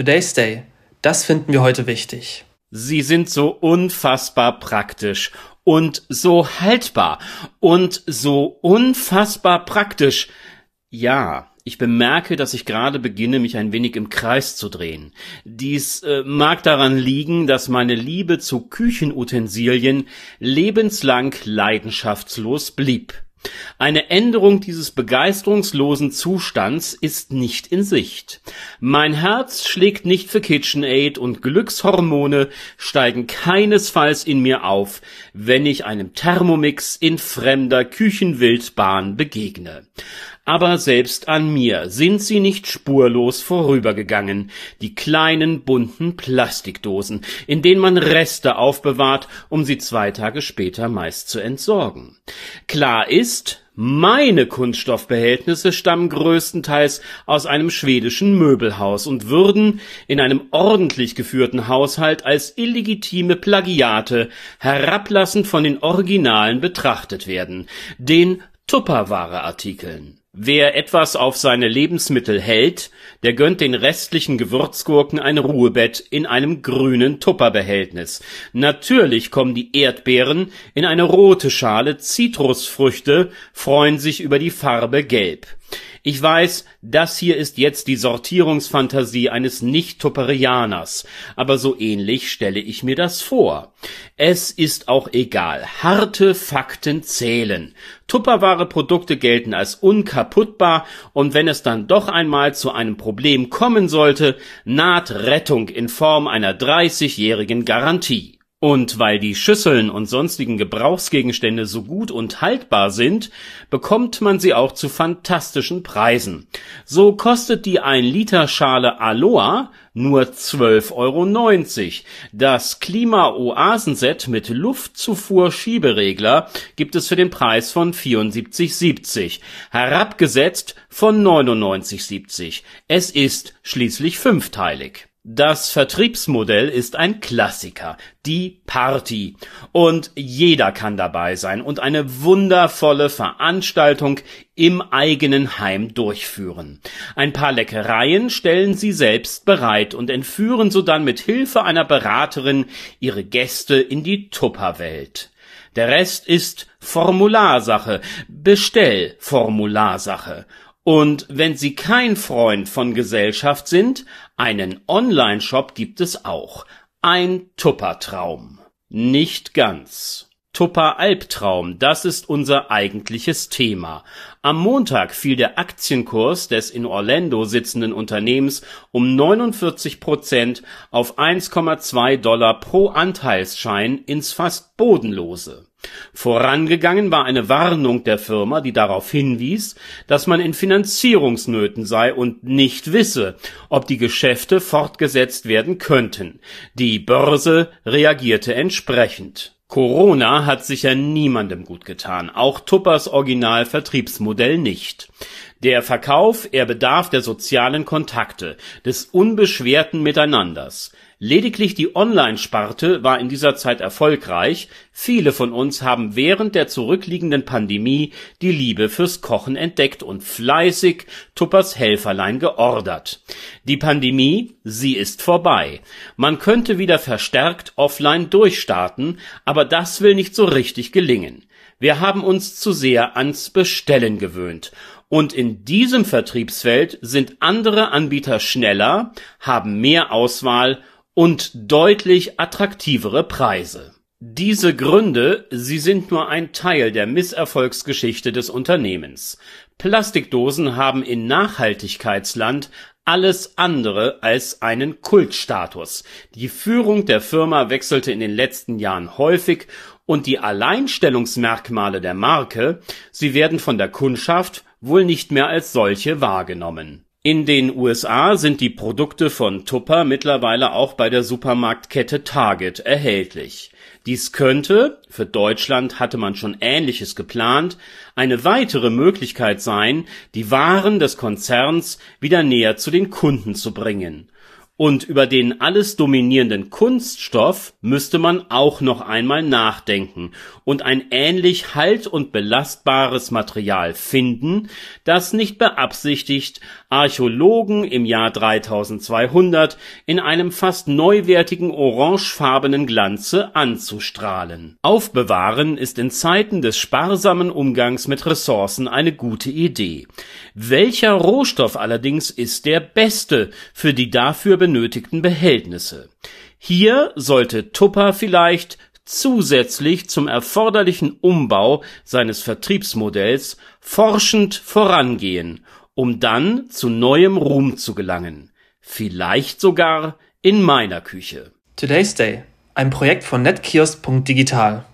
Today's Day. Das finden wir heute wichtig. Sie sind so unfassbar praktisch und so haltbar und so unfassbar praktisch. Ja, ich bemerke, dass ich gerade beginne, mich ein wenig im Kreis zu drehen. Dies äh, mag daran liegen, dass meine Liebe zu Küchenutensilien lebenslang leidenschaftslos blieb. Eine Änderung dieses begeisterungslosen Zustands ist nicht in Sicht. Mein Herz schlägt nicht für KitchenAid und Glückshormone steigen keinesfalls in mir auf, wenn ich einem Thermomix in fremder Küchenwildbahn begegne aber selbst an mir sind sie nicht spurlos vorübergegangen, die kleinen bunten Plastikdosen, in denen man Reste aufbewahrt, um sie zwei Tage später meist zu entsorgen. Klar ist, meine Kunststoffbehältnisse stammen größtenteils aus einem schwedischen Möbelhaus und würden in einem ordentlich geführten Haushalt als illegitime Plagiate herablassend von den Originalen betrachtet werden, den Tupperware-Artikeln. Wer etwas auf seine Lebensmittel hält, der gönnt den restlichen Gewürzgurken ein Ruhebett in einem grünen Tupperbehältnis. Natürlich kommen die Erdbeeren in eine rote Schale, Zitrusfrüchte freuen sich über die Farbe gelb. Ich weiß, das hier ist jetzt die Sortierungsfantasie eines Nicht-Tupperianers, aber so ähnlich stelle ich mir das vor. Es ist auch egal. Harte Fakten zählen. Tupperware-Produkte gelten als unkaputtbar und wenn es dann doch einmal zu einem Problem kommen sollte, naht Rettung in Form einer 30-jährigen Garantie. Und weil die Schüsseln und sonstigen Gebrauchsgegenstände so gut und haltbar sind, bekommt man sie auch zu fantastischen Preisen. So kostet die 1 Liter Schale Aloha nur 12,90 Euro. Das Klima-Oasen-Set mit Luftzufuhr-Schieberegler gibt es für den Preis von 74,70, herabgesetzt von 99,70. Es ist schließlich fünfteilig. Das Vertriebsmodell ist ein Klassiker, die Party. Und jeder kann dabei sein und eine wundervolle Veranstaltung im eigenen Heim durchführen. Ein paar Leckereien stellen sie selbst bereit und entführen sodann mit Hilfe einer Beraterin ihre Gäste in die Tupperwelt. Der Rest ist Formularsache, Bestellformularsache. Und wenn Sie kein Freund von Gesellschaft sind, einen Online-Shop gibt es auch. Ein Tuppertraum. Nicht ganz. Tupper Albtraum, das ist unser eigentliches Thema. Am Montag fiel der Aktienkurs des in Orlando sitzenden Unternehmens um 49 Prozent auf 1,2 Dollar pro Anteilsschein ins fast Bodenlose. Vorangegangen war eine Warnung der Firma, die darauf hinwies, dass man in Finanzierungsnöten sei und nicht wisse, ob die Geschäfte fortgesetzt werden könnten. Die Börse reagierte entsprechend. Corona hat sicher niemandem gut getan, auch Tuppers Original-Vertriebsmodell nicht. Der Verkauf, er bedarf der sozialen Kontakte, des unbeschwerten Miteinanders. Lediglich die Online-Sparte war in dieser Zeit erfolgreich, viele von uns haben während der zurückliegenden Pandemie die Liebe fürs Kochen entdeckt und fleißig Tuppers Helferlein geordert. Die Pandemie, sie ist vorbei. Man könnte wieder verstärkt offline durchstarten, aber das will nicht so richtig gelingen. Wir haben uns zu sehr ans Bestellen gewöhnt und in diesem Vertriebsfeld sind andere Anbieter schneller, haben mehr Auswahl und deutlich attraktivere Preise. Diese Gründe, sie sind nur ein Teil der Misserfolgsgeschichte des Unternehmens. Plastikdosen haben in Nachhaltigkeitsland alles andere als einen Kultstatus. Die Führung der Firma wechselte in den letzten Jahren häufig und die Alleinstellungsmerkmale der Marke, sie werden von der Kundschaft wohl nicht mehr als solche wahrgenommen in den USA sind die Produkte von Tupper mittlerweile auch bei der Supermarktkette Target erhältlich. Dies könnte, für Deutschland hatte man schon Ähnliches geplant, eine weitere Möglichkeit sein, die Waren des Konzerns wieder näher zu den Kunden zu bringen Und über den alles dominierenden Kunststoff müsste man auch noch einmal nachdenken und ein ähnlich halt- und belastbares Material finden, das nicht beabsichtigt, Archäologen im Jahr 3200 in einem fast neuwertigen orangefarbenen Glanze anzustrahlen. Aufbewahren ist in Zeiten des sparsamen Umgangs mit Ressourcen eine gute Idee. Welcher Rohstoff allerdings ist der beste für die dafür benötigten Behältnisse? Hier sollte Tupper vielleicht zusätzlich zum erforderlichen Umbau seines Vertriebsmodells forschend vorangehen, um dann zu neuem Ruhm zu gelangen. Vielleicht sogar in meiner Küche. Today's Day, ein Projekt von netkiosk.digital.